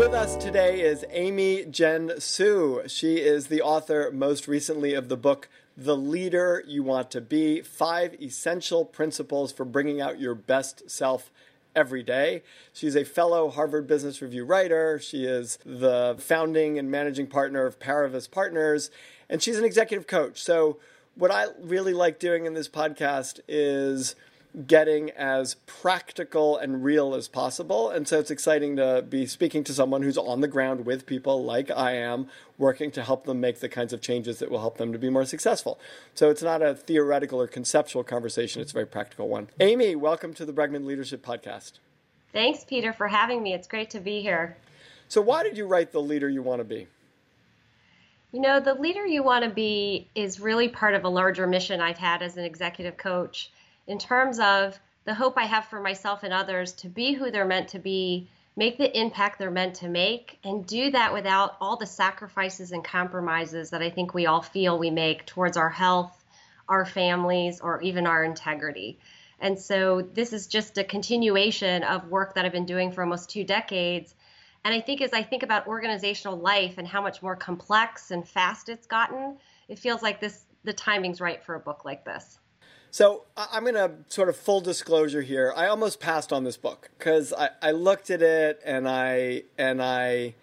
With us today is Amy Jen Su. She is the author, most recently, of the book The Leader You Want to Be Five Essential Principles for Bringing Out Your Best Self Every Day. She's a fellow Harvard Business Review writer. She is the founding and managing partner of Paravis Partners, and she's an executive coach. So, what I really like doing in this podcast is getting as practical and real as possible. And so it's exciting to be speaking to someone who's on the ground with people like I am, working to help them make the kinds of changes that will help them to be more successful. So it's not a theoretical or conceptual conversation, it's a very practical one. Amy, welcome to the Bregman Leadership Podcast. Thanks, Peter, for having me. It's great to be here. So, why did you write The Leader You Want to Be? You know, the leader you want to be is really part of a larger mission I've had as an executive coach in terms of the hope I have for myself and others to be who they're meant to be, make the impact they're meant to make, and do that without all the sacrifices and compromises that I think we all feel we make towards our health, our families, or even our integrity. And so this is just a continuation of work that I've been doing for almost two decades. And I think as I think about organizational life and how much more complex and fast it's gotten, it feels like this the timing's right for a book like this. So I'm going to sort of full disclosure here. I almost passed on this book because I, I looked at it and I and I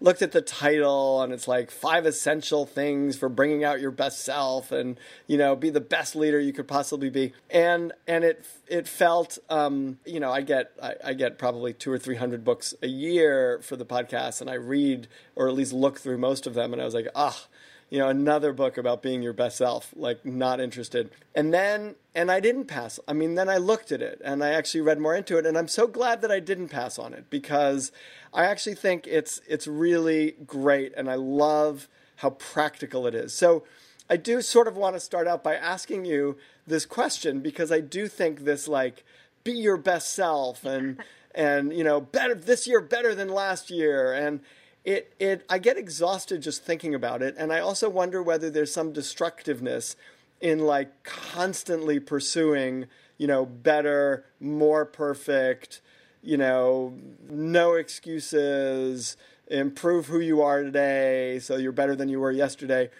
looked at the title and it's like five essential things for bringing out your best self and you know be the best leader you could possibly be and and it it felt um, you know I get I, I, get probably two or three hundred books a year for the podcast and I read or at least look through most of them and I was like ah you know, another book about being your best self, like not interested. And then, and I didn't pass. I mean, then I looked at it and I actually read more into it. And I'm so glad that I didn't pass on it because I actually think it's, it's really great. And I love how practical it is. So I do sort of want to start out by asking you this question because I do think this like, be your best self and, and, you know, better this year, better than last year. And, it it I get exhausted just thinking about it, and I also wonder whether there's some destructiveness in like constantly pursuing, you know, better, more perfect, you know, no excuses, improve who you are today so you're better than you were yesterday.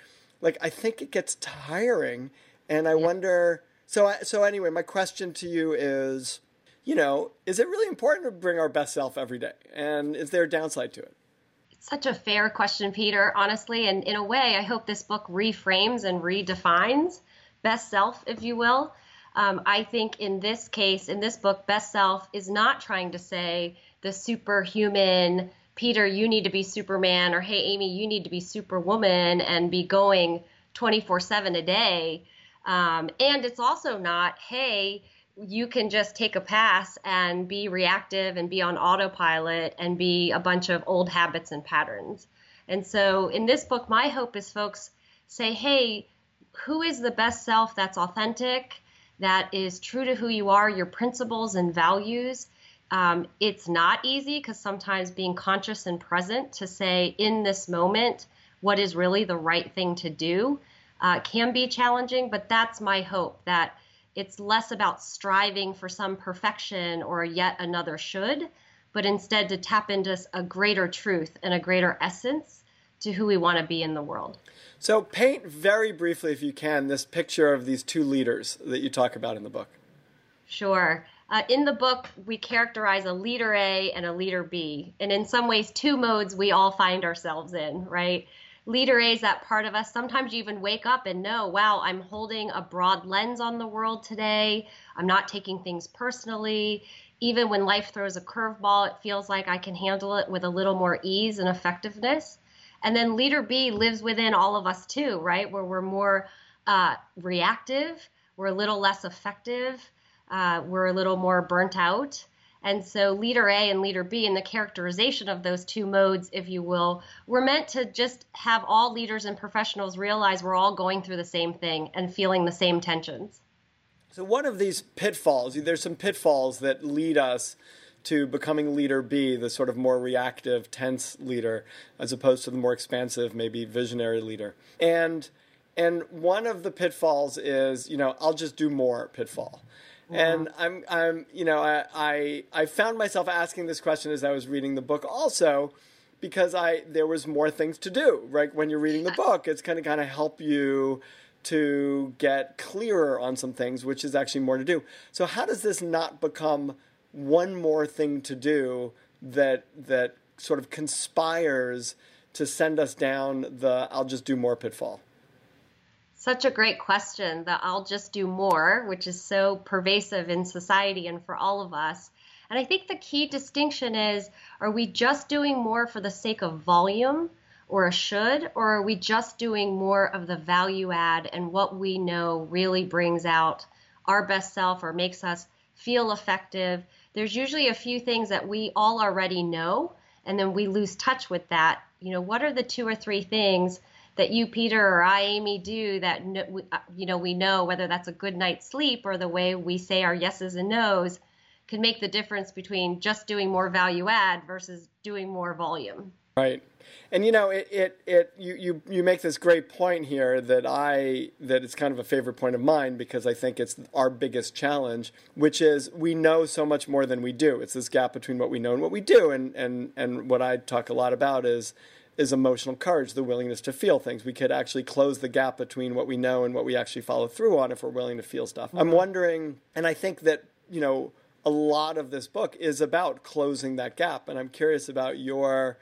Like I think it gets tiring, and I yeah. wonder. So I, so anyway, my question to you is, you know, is it really important to bring our best self every day, and is there a downside to it? Such a fair question, Peter, honestly. And in a way, I hope this book reframes and redefines best self, if you will. Um, I think in this case, in this book, best self is not trying to say the superhuman, Peter, you need to be Superman, or hey, Amy, you need to be Superwoman and be going 24 7 a day. Um, and it's also not, hey, you can just take a pass and be reactive and be on autopilot and be a bunch of old habits and patterns. And so in this book, my hope is folks say, hey, who is the best self that's authentic, that is true to who you are, your principles and values? Um, it's not easy because sometimes being conscious and present to say in this moment what is really the right thing to do uh, can be challenging, but that's my hope that it's less about striving for some perfection or yet another should, but instead to tap into a greater truth and a greater essence to who we want to be in the world. So, paint very briefly, if you can, this picture of these two leaders that you talk about in the book. Sure. Uh, in the book, we characterize a leader A and a leader B. And in some ways, two modes we all find ourselves in, right? Leader A is that part of us. Sometimes you even wake up and know, wow, I'm holding a broad lens on the world today. I'm not taking things personally. Even when life throws a curveball, it feels like I can handle it with a little more ease and effectiveness. And then leader B lives within all of us too, right? Where we're more uh, reactive, we're a little less effective, uh, we're a little more burnt out. And so, leader A and leader B, and the characterization of those two modes, if you will, were meant to just have all leaders and professionals realize we're all going through the same thing and feeling the same tensions. So, one of these pitfalls, there's some pitfalls that lead us to becoming leader B, the sort of more reactive, tense leader, as opposed to the more expansive, maybe visionary leader. And and one of the pitfalls is, you know, I'll just do more pitfall. And I'm, I'm, you know, I, I, I found myself asking this question as I was reading the book, also because I there was more things to do. Right when you're reading the book, it's going to kind of help you to get clearer on some things, which is actually more to do. So how does this not become one more thing to do that that sort of conspires to send us down the I'll just do more pitfall? Such a great question. that I'll just do more, which is so pervasive in society and for all of us. And I think the key distinction is are we just doing more for the sake of volume or a should, or are we just doing more of the value add and what we know really brings out our best self or makes us feel effective? There's usually a few things that we all already know, and then we lose touch with that. You know, what are the two or three things? That you, Peter, or I, Amy, do that uh, you know we know whether that's a good night's sleep or the way we say our yeses and nos can make the difference between just doing more value add versus doing more volume. Right. And you know, it, it, it you, you, you make this great point here that I that it's kind of a favorite point of mine because I think it's our biggest challenge, which is we know so much more than we do. It's this gap between what we know and what we do. And and, and what I talk a lot about is is emotional courage, the willingness to feel things. We could actually close the gap between what we know and what we actually follow through on if we're willing to feel stuff. Mm-hmm. I'm wondering, and I think that, you know, a lot of this book is about closing that gap. And I'm curious about your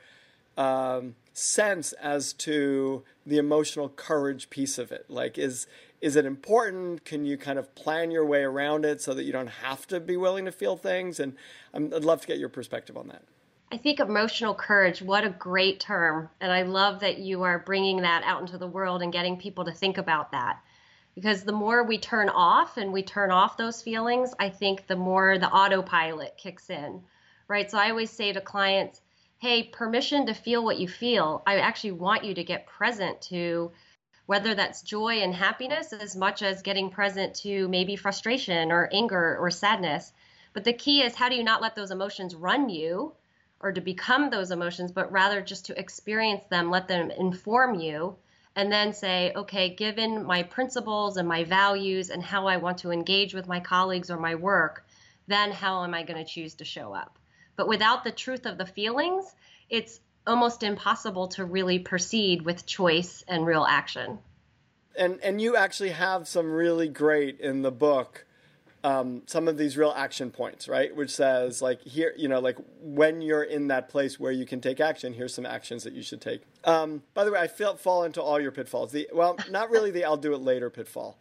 um, sense as to the emotional courage piece of it. Like, is is it important? Can you kind of plan your way around it so that you don't have to be willing to feel things? And i would love to get your perspective on that. I think emotional courage, what a great term. And I love that you are bringing that out into the world and getting people to think about that. Because the more we turn off and we turn off those feelings, I think the more the autopilot kicks in, right? So I always say to clients, hey, permission to feel what you feel. I actually want you to get present to whether that's joy and happiness as much as getting present to maybe frustration or anger or sadness. But the key is how do you not let those emotions run you? Or to become those emotions, but rather just to experience them, let them inform you, and then say, okay, given my principles and my values and how I want to engage with my colleagues or my work, then how am I going to choose to show up? But without the truth of the feelings, it's almost impossible to really proceed with choice and real action. And and you actually have some really great in the book um, some of these real action points, right? Which says like here, you know, like when you're in that place where you can take action, here's some actions that you should take. Um, by the way, I feel, fall into all your pitfalls. The well, not really the I'll do it later pitfall.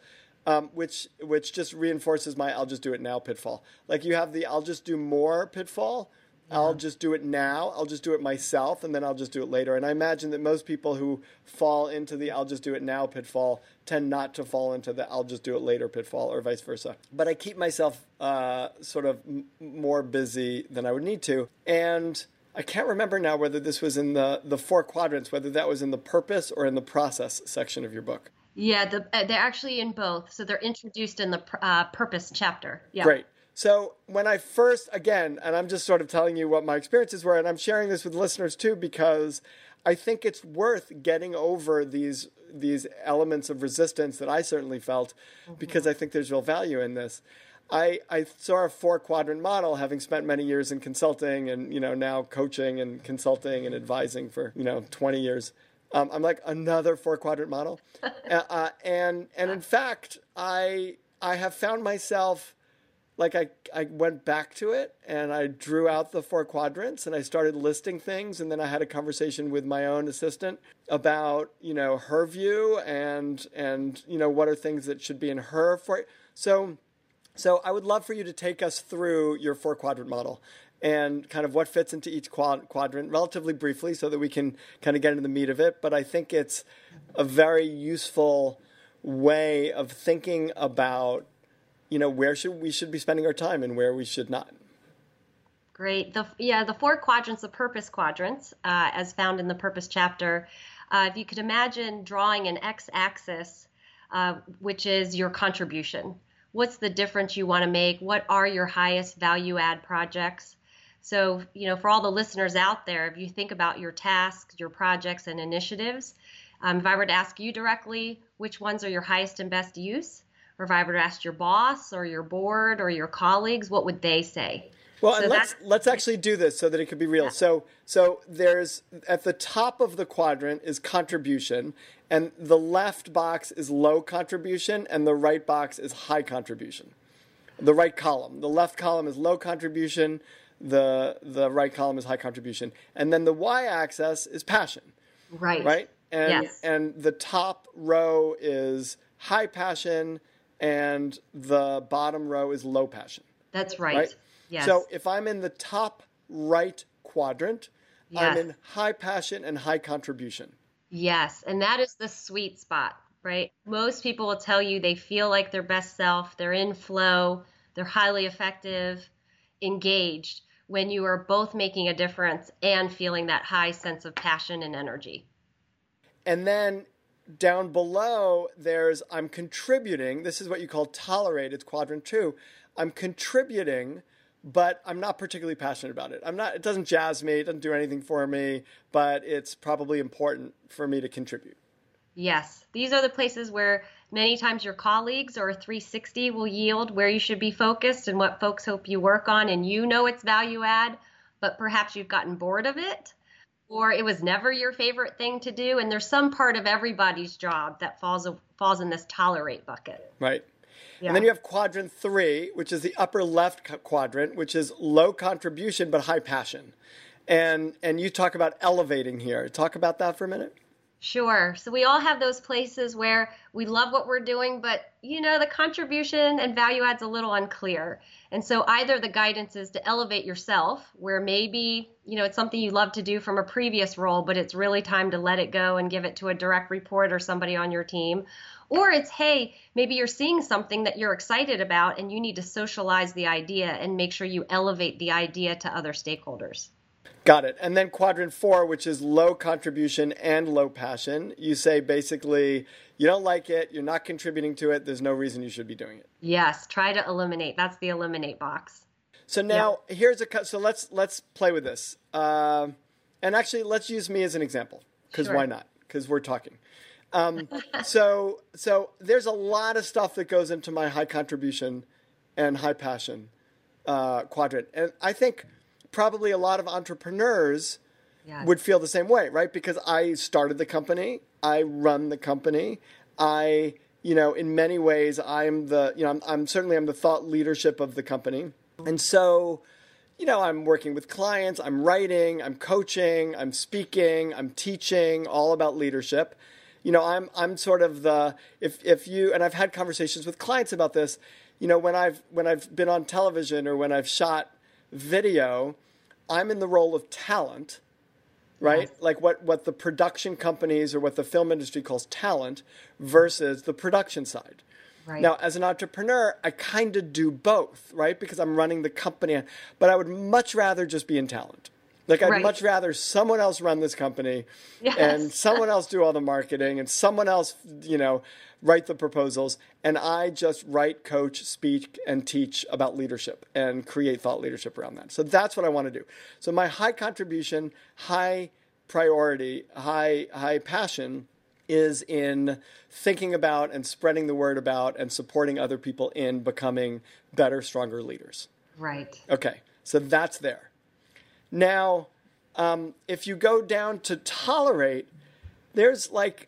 Um, which which just reinforces my I'll just do it now pitfall. Like you have the I'll just do more pitfall, I'll just do it now. I'll just do it myself, and then I'll just do it later. And I imagine that most people who fall into the I'll just do it now pitfall tend not to fall into the I'll just do it later pitfall, or vice versa. But I keep myself uh, sort of m- more busy than I would need to. And I can't remember now whether this was in the, the four quadrants, whether that was in the purpose or in the process section of your book. Yeah, the, uh, they're actually in both. So they're introduced in the uh, purpose chapter. Yeah. Great. So when I first, again, and I'm just sort of telling you what my experiences were, and I'm sharing this with listeners too because I think it's worth getting over these these elements of resistance that I certainly felt mm-hmm. because I think there's real value in this. I, I saw a four quadrant model having spent many years in consulting and you know now coaching and consulting and advising for you know 20 years um, I'm like another four quadrant model uh, uh, and and in fact I I have found myself like I, I went back to it and I drew out the four quadrants and I started listing things. And then I had a conversation with my own assistant about you know her view and and you know what are things that should be in her for so so I would love for you to take us through your four quadrant model and kind of what fits into each quad- quadrant relatively briefly so that we can kind of get into the meat of it. But I think it's a very useful way of thinking about you know where should we should be spending our time and where we should not Great. The yeah, the four quadrants, the purpose quadrants, uh, as found in the purpose chapter. Uh, if you could imagine drawing an x-axis, uh, which is your contribution. What's the difference you want to make? What are your highest value add projects? So, you know, for all the listeners out there, if you think about your tasks, your projects, and initiatives, um, if I were to ask you directly which ones are your highest and best use, or if I were to ask your boss or your board or your colleagues, what would they say? Well, so and let's let's actually do this so that it could be real. Yeah. So so there's at the top of the quadrant is contribution, and the left box is low contribution, and the right box is high contribution. The right column, the left column is low contribution, the the right column is high contribution, and then the y-axis is passion. Right. Right. And yes. and the top row is high passion, and the bottom row is low passion. That's right. right? Yes. So if I'm in the top right quadrant, yes. I'm in high passion and high contribution. Yes, and that is the sweet spot, right? Most people will tell you they feel like their best self, they're in flow, they're highly effective, engaged when you are both making a difference and feeling that high sense of passion and energy. And then down below, there's I'm contributing. This is what you call tolerate. It's quadrant two. I'm contributing but I'm not particularly passionate about it. I'm not. It doesn't jazz me. It doesn't do anything for me. But it's probably important for me to contribute. Yes, these are the places where many times your colleagues or 360 will yield where you should be focused and what folks hope you work on, and you know it's value add, but perhaps you've gotten bored of it, or it was never your favorite thing to do. And there's some part of everybody's job that falls falls in this tolerate bucket. Right. Yeah. And then you have quadrant three, which is the upper left quadrant, which is low contribution but high passion. And and you talk about elevating here. Talk about that for a minute. Sure. So we all have those places where we love what we're doing, but you know, the contribution and value adds a little unclear. And so either the guidance is to elevate yourself, where maybe, you know, it's something you love to do from a previous role, but it's really time to let it go and give it to a direct report or somebody on your team. Or it's, hey, maybe you're seeing something that you're excited about and you need to socialize the idea and make sure you elevate the idea to other stakeholders. Got it. And then quadrant four, which is low contribution and low passion, you say basically you don't like it, you're not contributing to it, there's no reason you should be doing it. Yes, try to eliminate. That's the eliminate box. So now yeah. here's a so let's let's play with this, uh, and actually let's use me as an example because sure. why not? Because we're talking. Um, so so there's a lot of stuff that goes into my high contribution and high passion uh, quadrant, and I think probably a lot of entrepreneurs yes. would feel the same way, right? Because I started the company, I run the company, I you know in many ways I'm the you know I'm, I'm certainly I'm the thought leadership of the company, mm-hmm. and so you know, I'm working with clients, I'm writing, I'm coaching, I'm speaking, I'm teaching all about leadership you know, I'm I'm sort of the if if you and I've had conversations with clients about this. You know, when I've when I've been on television or when I've shot video, I'm in the role of talent, right? Yes. Like what what the production companies or what the film industry calls talent versus the production side. Right. Now, as an entrepreneur, I kind of do both, right? Because I'm running the company, but I would much rather just be in talent. Like I'd right. much rather someone else run this company yes. and someone else do all the marketing and someone else, you know, write the proposals and I just write, coach, speak and teach about leadership and create thought leadership around that. So that's what I want to do. So my high contribution, high priority, high high passion is in thinking about and spreading the word about and supporting other people in becoming better, stronger leaders. Right. Okay. So that's there. Now, um, if you go down to tolerate, there's like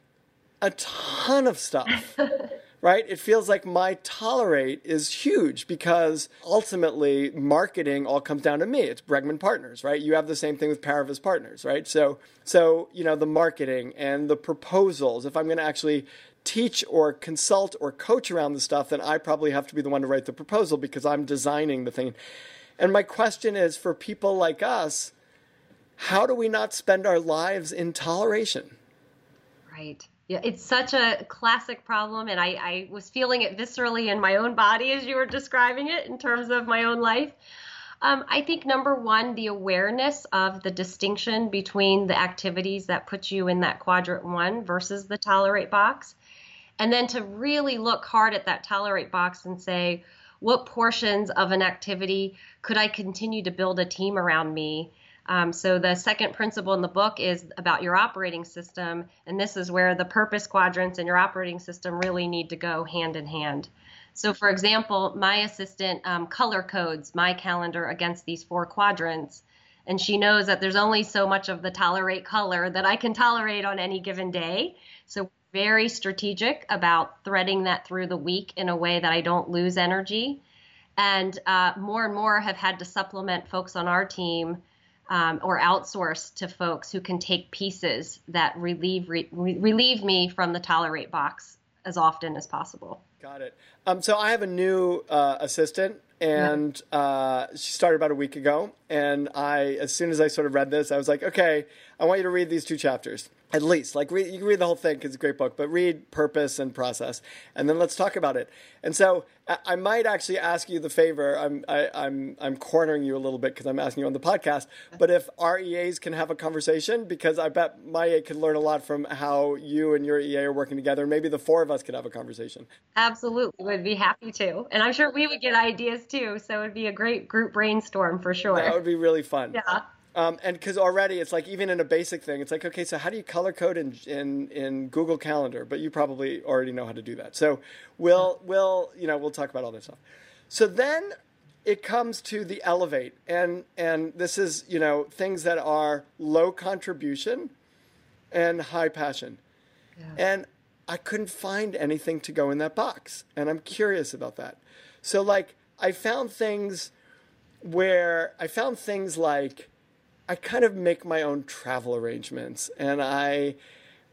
a ton of stuff. right? It feels like my tolerate is huge because ultimately marketing all comes down to me. It's Bregman Partners, right? You have the same thing with Paravis Partners, right? So, so you know the marketing and the proposals. If I'm going to actually teach or consult or coach around the stuff, then I probably have to be the one to write the proposal because I'm designing the thing. And my question is for people like us, how do we not spend our lives in toleration? Right. Yeah, it's such a classic problem, and I, I was feeling it viscerally in my own body as you were describing it in terms of my own life. Um, I think number one, the awareness of the distinction between the activities that put you in that quadrant one versus the tolerate box. And then to really look hard at that tolerate box and say, what portions of an activity could I continue to build a team around me? Um, so the second principle in the book is about your operating system, and this is where the purpose quadrants and your operating system really need to go hand in hand. So, for example, my assistant um, color codes my calendar against these four quadrants, and she knows that there's only so much of the tolerate color that I can tolerate on any given day. So, very strategic about threading that through the week in a way that I don't lose energy. And uh, more and more have had to supplement folks on our team um, or outsource to folks who can take pieces that relieve re- relieve me from the tolerate box as often as possible. Got it. Um, so I have a new uh, assistant, and yeah. uh, she started about a week ago. And I, as soon as I sort of read this, I was like, okay, I want you to read these two chapters at least. Like, read, you can read the whole thing because it's a great book, but read Purpose and Process, and then let's talk about it. And so, I, I might actually ask you the favor. I'm I, am i am I'm cornering you a little bit because I'm asking you on the podcast. But if our EAs can have a conversation, because I bet my EA could learn a lot from how you and your EA are working together. Maybe the four of us could have a conversation. Absolutely, would be happy to, and I'm sure we would get ideas too. So it would be a great group brainstorm for sure. That would be really fun. Yeah. Um, and because already it's like even in a basic thing, it's like okay, so how do you color code in, in in Google Calendar? But you probably already know how to do that. So we'll we'll you know we'll talk about all this stuff. So then it comes to the elevate, and and this is you know things that are low contribution and high passion, yeah. and I couldn't find anything to go in that box, and I'm curious about that. So like I found things where I found things like I kind of make my own travel arrangements, and I.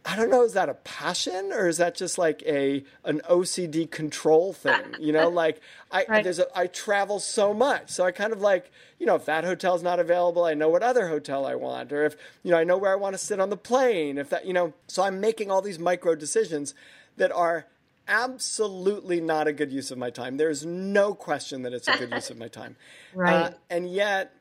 I don't know. Is that a passion or is that just like a an OCD control thing? You know, like I right. there's a, I travel so much, so I kind of like you know if that hotel's not available, I know what other hotel I want, or if you know I know where I want to sit on the plane. If that you know, so I'm making all these micro decisions that are absolutely not a good use of my time. There's no question that it's a good use of my time, right? Uh, and yet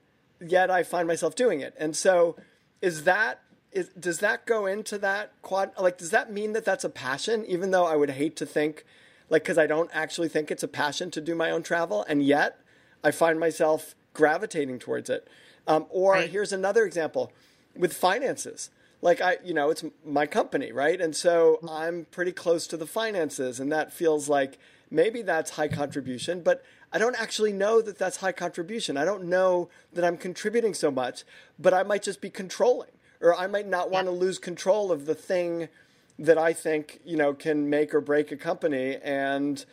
yet I find myself doing it. And so, is that is does that go into that quad? Like, does that mean that that's a passion? Even though I would hate to think, like, because I don't actually think it's a passion to do my own travel, and yet I find myself gravitating towards it. Um, or right. here's another example with finances. Like I, you know, it's my company, right? And so mm-hmm. I'm pretty close to the finances, and that feels like maybe that's high contribution, but I don't actually know that that's high contribution. I don't know that I'm contributing so much, but I might just be controlling, or I might not want to lose control of the thing that I think you know can make or break a company, and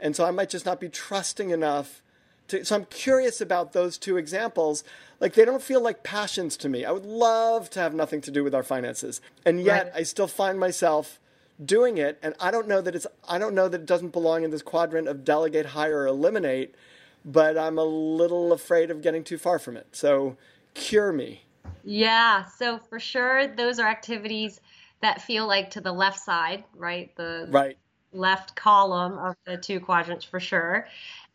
and so I might just not be trusting enough. To, so I'm curious about those two examples. Like they don't feel like passions to me. I would love to have nothing to do with our finances, and yet right. I still find myself doing it and i don't know that it's i don't know that it doesn't belong in this quadrant of delegate hire or eliminate but i'm a little afraid of getting too far from it. So cure me. Yeah so for sure those are activities that feel like to the left side right? The right. left column of the two quadrants for sure.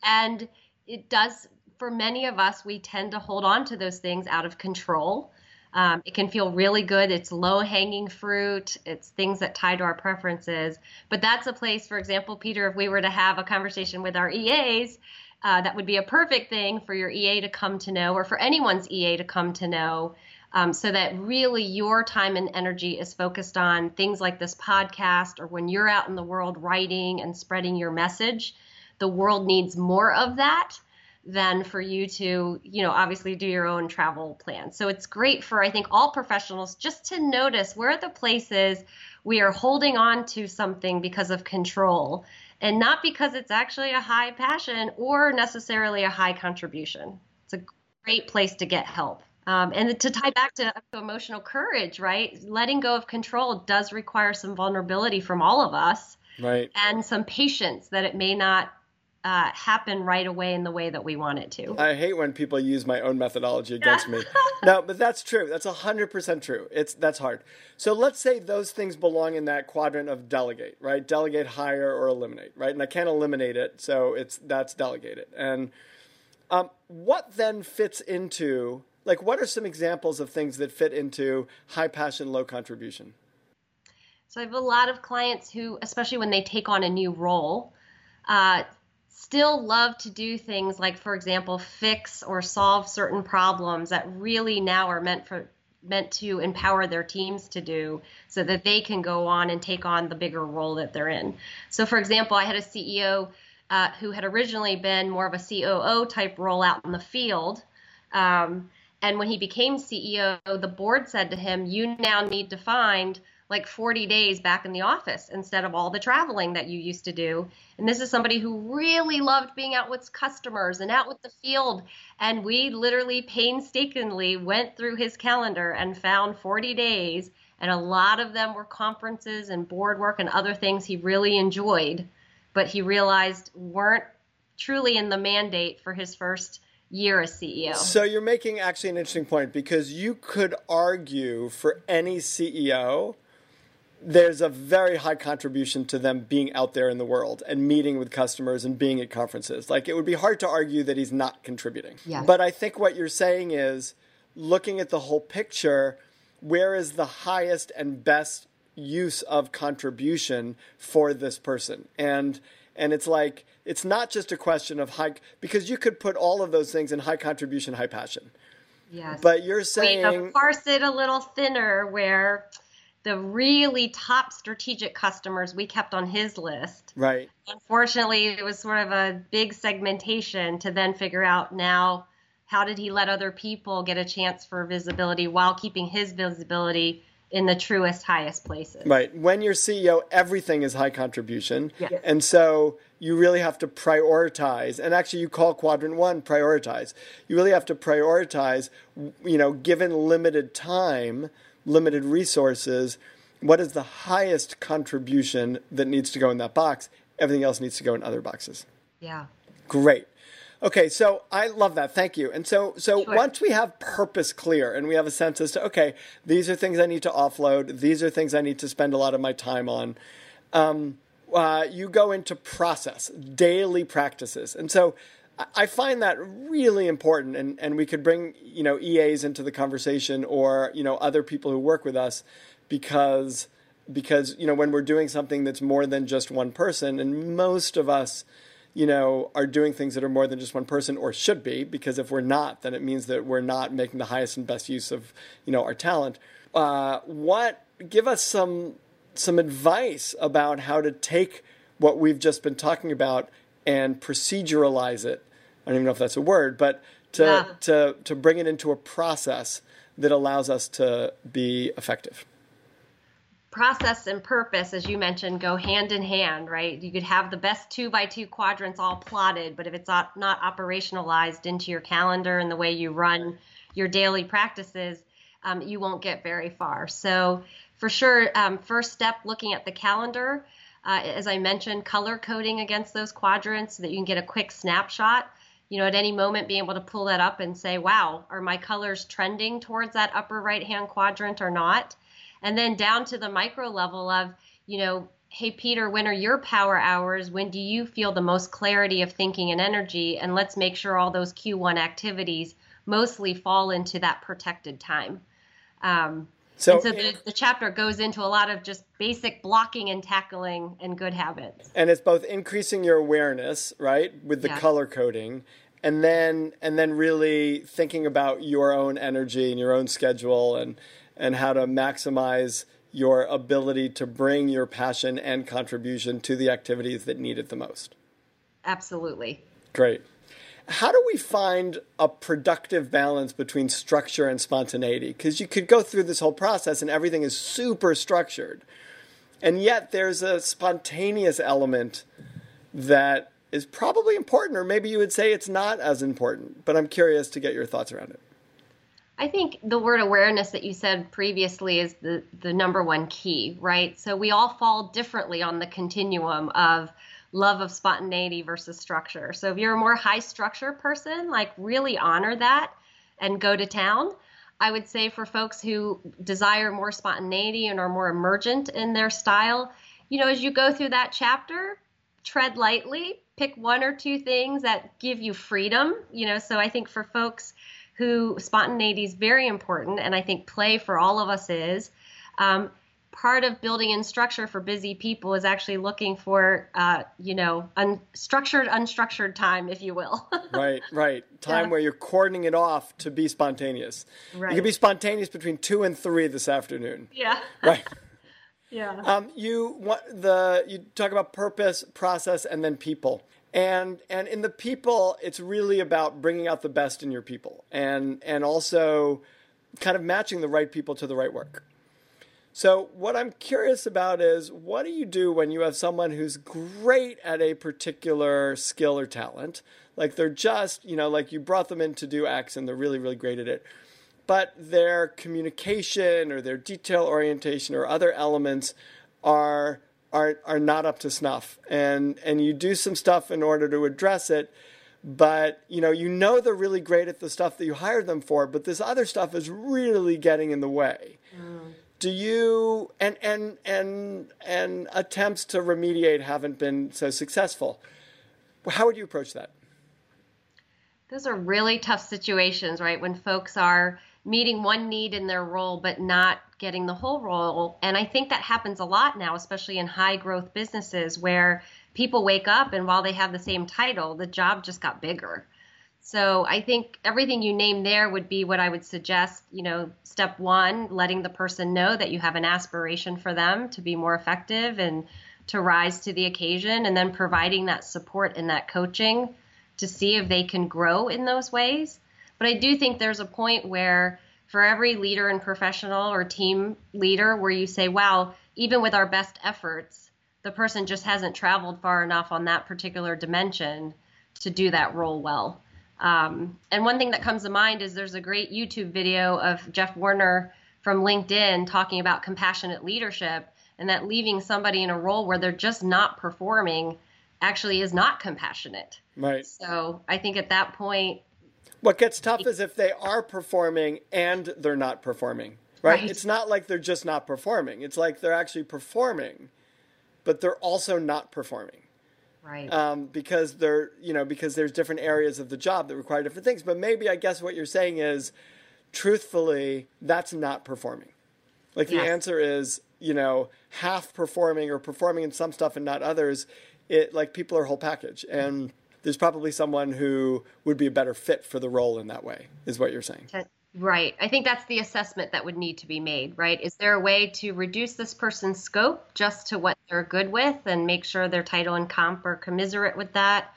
And it does for many of us we tend to hold on to those things out of control um, it can feel really good. It's low hanging fruit. It's things that tie to our preferences. But that's a place, for example, Peter, if we were to have a conversation with our EAs, uh, that would be a perfect thing for your EA to come to know, or for anyone's EA to come to know, um, so that really your time and energy is focused on things like this podcast, or when you're out in the world writing and spreading your message. The world needs more of that than for you to, you know, obviously do your own travel plan. So it's great for, I think, all professionals just to notice where are the places we are holding on to something because of control and not because it's actually a high passion or necessarily a high contribution. It's a great place to get help. Um, and to tie back to emotional courage, right? Letting go of control does require some vulnerability from all of us. Right. And some patience that it may not uh, happen right away in the way that we want it to. I hate when people use my own methodology against me. No, but that's true. That's hundred percent true. It's that's hard. So let's say those things belong in that quadrant of delegate, right? Delegate, hire, or eliminate, right? And I can't eliminate it, so it's that's delegated. And um, what then fits into like what are some examples of things that fit into high passion, low contribution? So I have a lot of clients who, especially when they take on a new role, uh, still love to do things like, for example, fix or solve certain problems that really now are meant for meant to empower their teams to do so that they can go on and take on the bigger role that they're in. So, for example, I had a CEO uh, who had originally been more of a COO type role out in the field. Um, and when he became CEO, the board said to him, You now need to find like 40 days back in the office instead of all the traveling that you used to do. And this is somebody who really loved being out with customers and out with the field. And we literally painstakingly went through his calendar and found 40 days. And a lot of them were conferences and board work and other things he really enjoyed, but he realized weren't truly in the mandate for his first year as CEO. So you're making actually an interesting point because you could argue for any CEO there's a very high contribution to them being out there in the world and meeting with customers and being at conferences. Like it would be hard to argue that he's not contributing. Yes. But I think what you're saying is looking at the whole picture, where is the highest and best use of contribution for this person? And and it's like it's not just a question of high because you could put all of those things in high contribution, high passion. Yes. But you're saying we parse it a little thinner where the really top strategic customers we kept on his list. Right. Unfortunately, it was sort of a big segmentation to then figure out now how did he let other people get a chance for visibility while keeping his visibility in the truest, highest places. Right. When you're CEO, everything is high contribution. Yes. And so you really have to prioritize. And actually, you call quadrant one prioritize. You really have to prioritize, you know, given limited time limited resources, what is the highest contribution that needs to go in that box? Everything else needs to go in other boxes. Yeah. Great. Okay, so I love that. Thank you. And so, so Sure. once we have purpose clear and we have a sense as to okay, these are things I need to offload. These are things I need to spend a lot of my time on. Um, uh, you go into process, daily practices, and so I- find that really important. And, and we could bring you know EAs into the conversation or you know other people who work with us because because you know when we're doing something that's more than just one person, and most of us you know, are doing things that are more than just one person or should be, because if we're not, then it means that we're not making the highest and best use of, you know, our talent. Uh, what, give us some, some advice about how to take what we've just been talking about and proceduralize it. I don't even know if that's a word, but to, Yeah. to, to bring it into a process that allows us to be effective. process and purpose, as you mentioned, go hand in hand, right? You could have the best two by two quadrants all plotted, but if it's not, not operationalized into your calendar and the way you run your daily practices, um, you won't get very far. So, for sure, um, first step looking at the calendar, uh, as I mentioned, color coding against those quadrants so that you can get a quick snapshot. You know, at any moment, being able to pull that up and say, wow, are my colors trending towards that upper right hand quadrant or not? and then down to the micro level of you know hey peter when are your power hours? When do you feel the most clarity of thinking and energy? And let's make sure all those q1 activities mostly fall into that protected time. Um, So, and so the, the chapter goes into a lot of just basic blocking and tackling and good habits. And it's both increasing your awareness right with the Yes. color coding and then and then really thinking about your own energy and your own schedule and and how to maximize your ability to bring your passion and contribution to the activities that need it the most. Absolutely. Great how do we find a productive balance between structure and spontaneity because you could go through this whole process and everything is super structured and yet there's a spontaneous element that is probably important, or maybe you would say it's not as important. But I'm curious to get your thoughts around it. I think the word awareness that you said previously is the, the number one key, right? So we all fall differently on the continuum of love of spontaneity versus structure. So if you're a more high structure person, like really honor that and go to town. I would say for folks who desire more spontaneity and are more emergent in their style, you know, as you go through that chapter, tread lightly, pick one or two things that give you freedom. You know, so I think for folks who spontaneity is very important, and I think play for all of us is. Um, part of building in structure for busy people is actually looking for, uh, you know, unstructured, unstructured time, if you will. right, right. Time yeah. where you're cordoning it off to be spontaneous. Right. You can be spontaneous between two and three this afternoon. Yeah. Right. yeah. Um, you want the you talk about purpose, process, and then people and and in the people it's really about bringing out the best in your people and and also kind of matching the right people to the right work so what i'm curious about is what do you do when you have someone who's great at a particular skill or talent? Like they're just you know like you brought them in to do x and they're really really great at it. But their communication or their detail orientation or other elements are are are not up to snuff. And and you do some stuff in order to address it but you know you know they're really great at the stuff that you hired them for but this other stuff is really getting in the way. Do you and and and and attempts to remediate haven't been so successful how would you approach that those are really tough situations right when folks are meeting one need in their role but not getting the whole role. And I think that happens a lot now, especially in high growth businesses where people wake up and while they have the same title, the job just got bigger. So I think everything you name there would be what I would suggest. You know, step one, letting the person know that you have an aspiration for them to be more effective and to rise to the occasion, and then providing that support and that coaching to see if they can grow in those ways. But I do think there's a point where for every leader and professional or team leader where you say, wow, even with our best efforts, the person just hasn't traveled far enough on that particular dimension to do that role well. Um, and one thing that comes to mind is there's a great YouTube video of Jeff Weiner from LinkedIn talking about compassionate leadership and that leaving somebody in a role where they're just not performing actually is not compassionate. Right. So I think at that point, what gets tough is if they are performing and they're not performing, right? right? It's not like they're just not performing. It's like they're actually performing, but they're also not performing. Right. Um, because they're, you know, because there's different areas of the job that require different things. But maybe I guess what you're saying is, truthfully, that's not performing. Like the answer is, you know, half performing or performing in some stuff and not others. It like people are whole package and there's probably someone who would be a better fit for the role in that way, is what you're saying. Right. I think that's the assessment that would need to be made, right? Is there a way to reduce this person's scope just to what they're good with and make sure their title and comp are commiserate with that?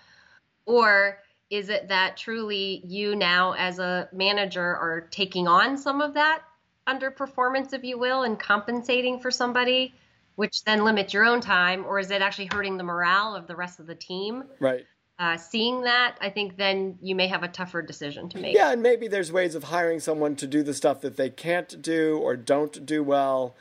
Or is it that truly you now, as a manager, are taking on some of that underperformance, if you will, and compensating for somebody, which then limits your own time? Or is it actually hurting the morale of the rest of the team? Right uh, seeing that, I think then you may have a tougher decision to make. Yeah, and maybe there's ways of hiring someone to do the stuff that they can't do or don't do well,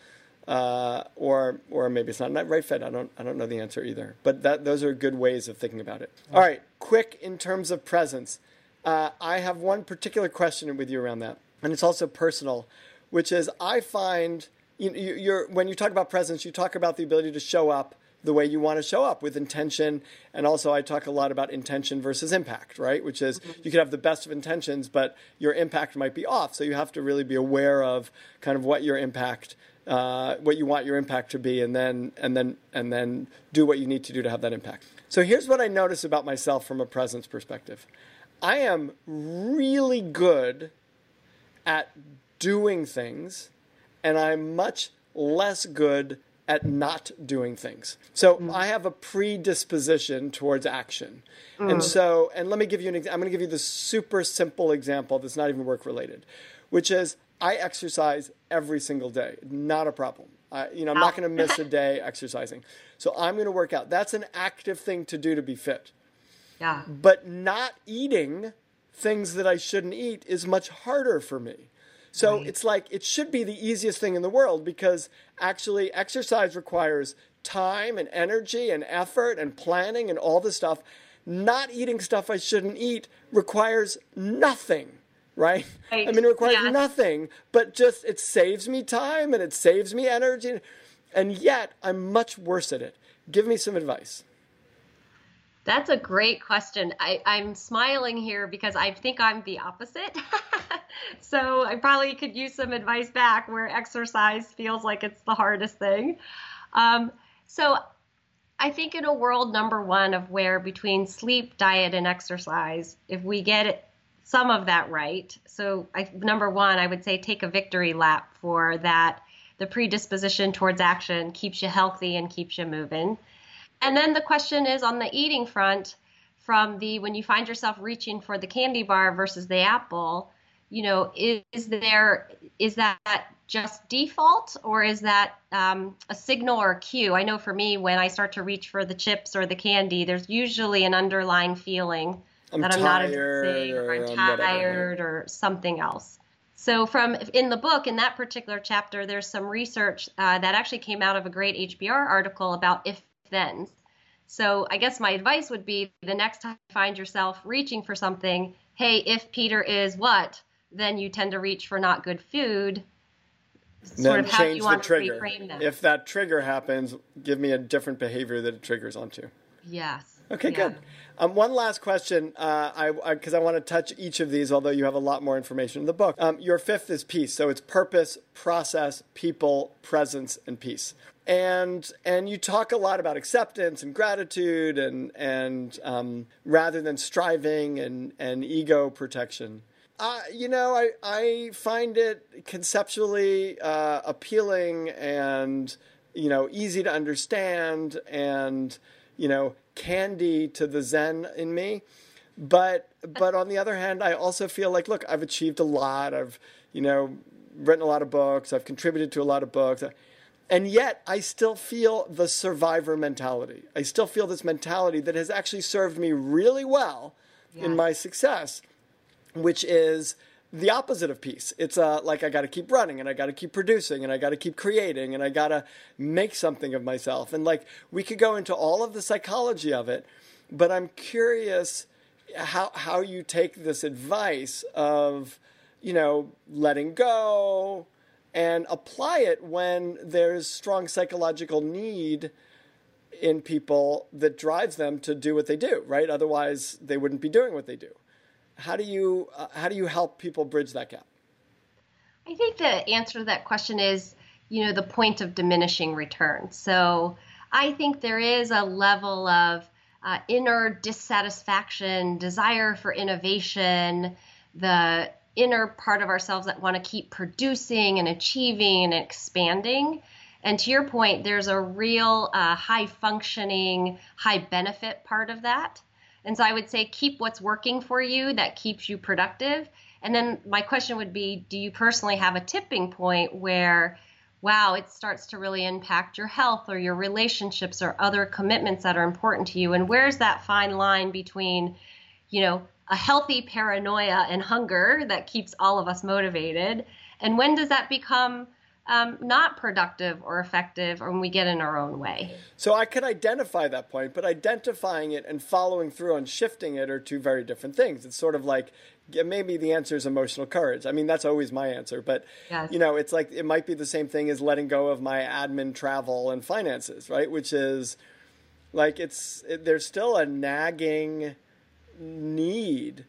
uh, or or maybe it's not right fit. I don't I don't know the answer either. But that those are good ways of thinking about it. All right, quick in terms of presence. Uh, I have one particular question with you around that, and it's also personal, which is I find you, you, when you talk about presence, you talk about the ability to show up the way you want to show up with intention. And also, I talk a lot about intention versus impact, right? Which is mm-hmm. you could have the best of intentions, but your impact might be off. So you have to really be aware of kind of what your impact. Uh, what you want your impact to be, and then and then and then do what you need to do to have that impact. So here's what I notice about myself from a presence perspective. I am really good at doing things, and I'm much less good at not doing things. So mm. I have a predisposition towards action. Mm. And so, and let me give you an example. I'm going to give you the super simple example that's not even work related, which is I exercise every single day. Not a problem. I, you know, I'm not going to miss a day exercising. So I'm going to work out. That's an active thing to do to be fit. Yeah. But not eating things that I shouldn't eat is much harder for me. So right. it's like it should be the easiest thing in the world because actually exercise requires time and energy and effort and planning and all this stuff. Not eating stuff I shouldn't eat requires nothing, right? right. I mean, it requires yeah. nothing, but just it saves me time and it saves me energy. And yet I'm much worse at it. Give me some advice. That's a great question. I, I'm smiling here because I think I'm the opposite. so I probably could use some advice back where exercise feels like it's the hardest thing. Um, so I think in a world number one of where between sleep, diet, and exercise, if we get some of that right, so I, number one, I would say take a victory lap for that. The predisposition towards action keeps you healthy and keeps you moving. And then the question is on the eating front, from the when you find yourself reaching for the candy bar versus the apple, you know, is, is there is that just default or is that um, a signal or a cue? I know for me, when I start to reach for the chips or the candy, there's usually an underlying feeling I'm that I'm not addressing or, or I'm whatever. tired or something else. So, from in the book, in that particular chapter, there's some research uh, that actually came out of a great HBR article about if thens. So, I guess my advice would be the next time you find yourself reaching for something, hey, if Peter is what, then you tend to reach for not good food. Sort then of how you the want to trigger. reframe that? If that trigger happens, give me a different behavior that it triggers onto. yes. Okay, Yeah. good. Um, one last question, uh, I because I, want to touch each of these, although you have a lot more information in the book. Um, your fifth is peace, so it's purpose, process, people, presence, and peace. And and you talk a lot about acceptance and gratitude, and and um, rather than striving and and ego protection. Uh, you know, I, I find it conceptually uh, appealing and, you know, easy to understand and, you know, candy to the Zen in me. But, but on the other hand, I also feel like, look, I've achieved a lot. I've, you know, written a lot of books. I've contributed to a lot of books. And yet, I still feel the survivor mentality. I still feel this mentality that has actually served me really well in my success which is the opposite of peace. It's uh, like I got to keep running and I got to keep producing and I got to keep creating and I got to make something of myself. And like we could go into all of the psychology of it, but I'm curious how how you take this advice of you know letting go and apply it when there's strong psychological need in people that drives them to do what they do, right? Otherwise, they wouldn't be doing what they do how do you uh, how do you help people bridge that gap? I think the answer to that question is, you know, the point of diminishing returns. So I think there is a level of uh, inner dissatisfaction, desire for innovation, the inner part of ourselves that want to keep producing and achieving and expanding. And to your point, there's a real uh, high functioning, high benefit part of that. And so I would say keep what's working for you that keeps you productive. And then my question would be do you personally have a tipping point where, wow, it starts to really impact your health or your relationships or other commitments that are important to you? And where's that fine line between, you know, a healthy paranoia and hunger that keeps all of us motivated? And when does that become um, not productive or effective or when we get in our own way? So I could identify that point, but identifying it and following through on shifting it are two very different things. It's sort of like maybe the answer is emotional courage. I mean, that's always my answer, but Yes. you know, it's like it might be the same thing as letting go of my admin, travel, and finances, right? Which is like it's it, there's still a nagging need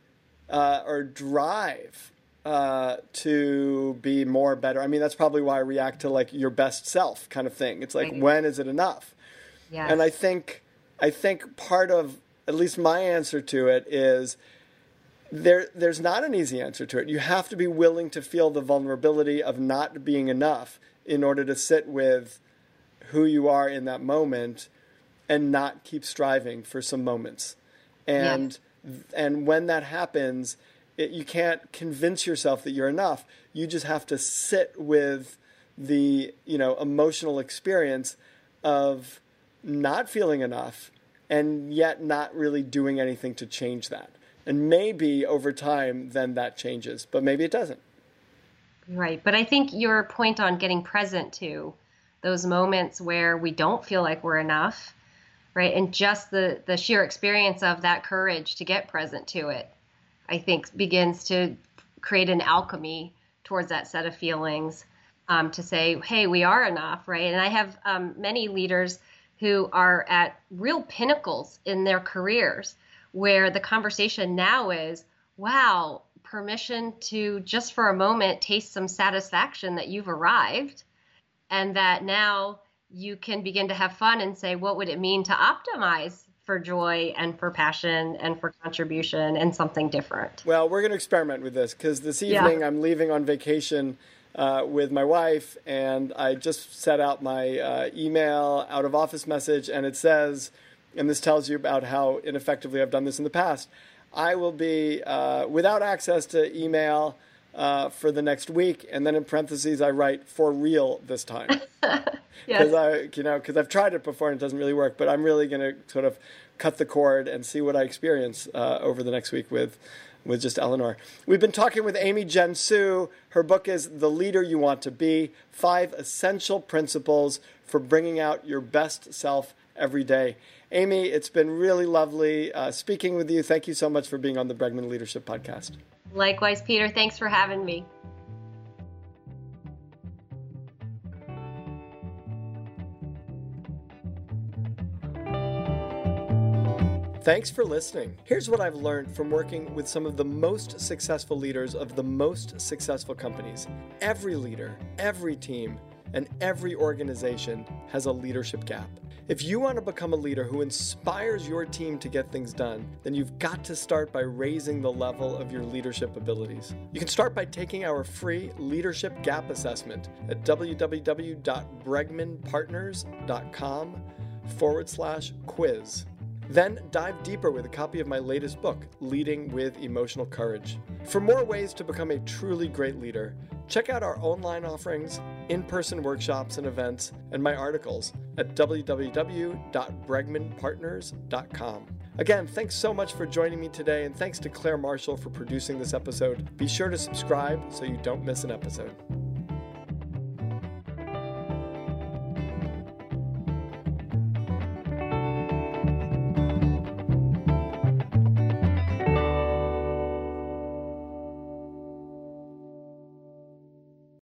uh, or drive uh, to be more better. I mean, that's probably why I react to like your best self kind of thing. It's like Right. when is it enough? Yes. And I think I think part of at least my answer to it is there there's not an easy answer to it. You have to be willing to feel the vulnerability of not being enough in order to sit with who you are in that moment and not keep striving for some moments. And and when that happens, it, you can't convince yourself that you're enough. You just have to sit with the, you know, emotional experience of not feeling enough and yet not really doing anything to change that. And maybe over time then that changes, but maybe it doesn't. Right. But I think your point on getting present to those moments where we don't feel like we're enough, right? And just the, the sheer experience of that courage to get present to it, I think begins to create an alchemy towards that set of feelings um, to say, hey, we are enough, right? And I have um, many leaders who are at real pinnacles in their careers where the conversation now is, wow, permission to just for a moment taste some satisfaction that you've arrived and that now you can begin to have fun and say, what would it mean to optimize for joy and for passion and for contribution and something different? Well, we're going to experiment with this because this evening yeah. I'm leaving on vacation. Uh, with my wife, and I just set out my uh, email out of office message, and it says, and this tells you about how ineffectively I've done this in the past. I will be uh, without access to email uh, for the next week, and then in parentheses I write for real this time because yes. I, you know, because I've tried it before and it doesn't really work. But I'm really going to sort of cut the cord and see what I experience uh, over the next week with with just Eleanor. We've been talking with Amy Jen Su. Her book is The Leader You Want to Be Five Essential Principles for Bringing Out Your Best Self Every Day. Amy, it's been really lovely uh, speaking with you. Thank you so much for being on the Bregman Leadership Podcast. Likewise, Peter. Thanks for having me. Thanks for listening. Here's what I've learned from working with some of the most successful leaders of the most successful companies. Every leader, every team, and every organization has a leadership gap. If you want to become a leader who inspires your team to get things done, then you've got to start by raising the level of your leadership abilities. You can start by taking our free leadership gap assessment at www.bregmanpartners.com forward slash quiz. Then dive deeper with a copy of my latest book, Leading with Emotional Courage. For more ways to become a truly great leader, check out our online offerings, in person workshops and events, and my articles at www.bregmanpartners.com. Again, thanks so much for joining me today, and thanks to Claire Marshall for producing this episode. Be sure to subscribe so you don't miss an episode.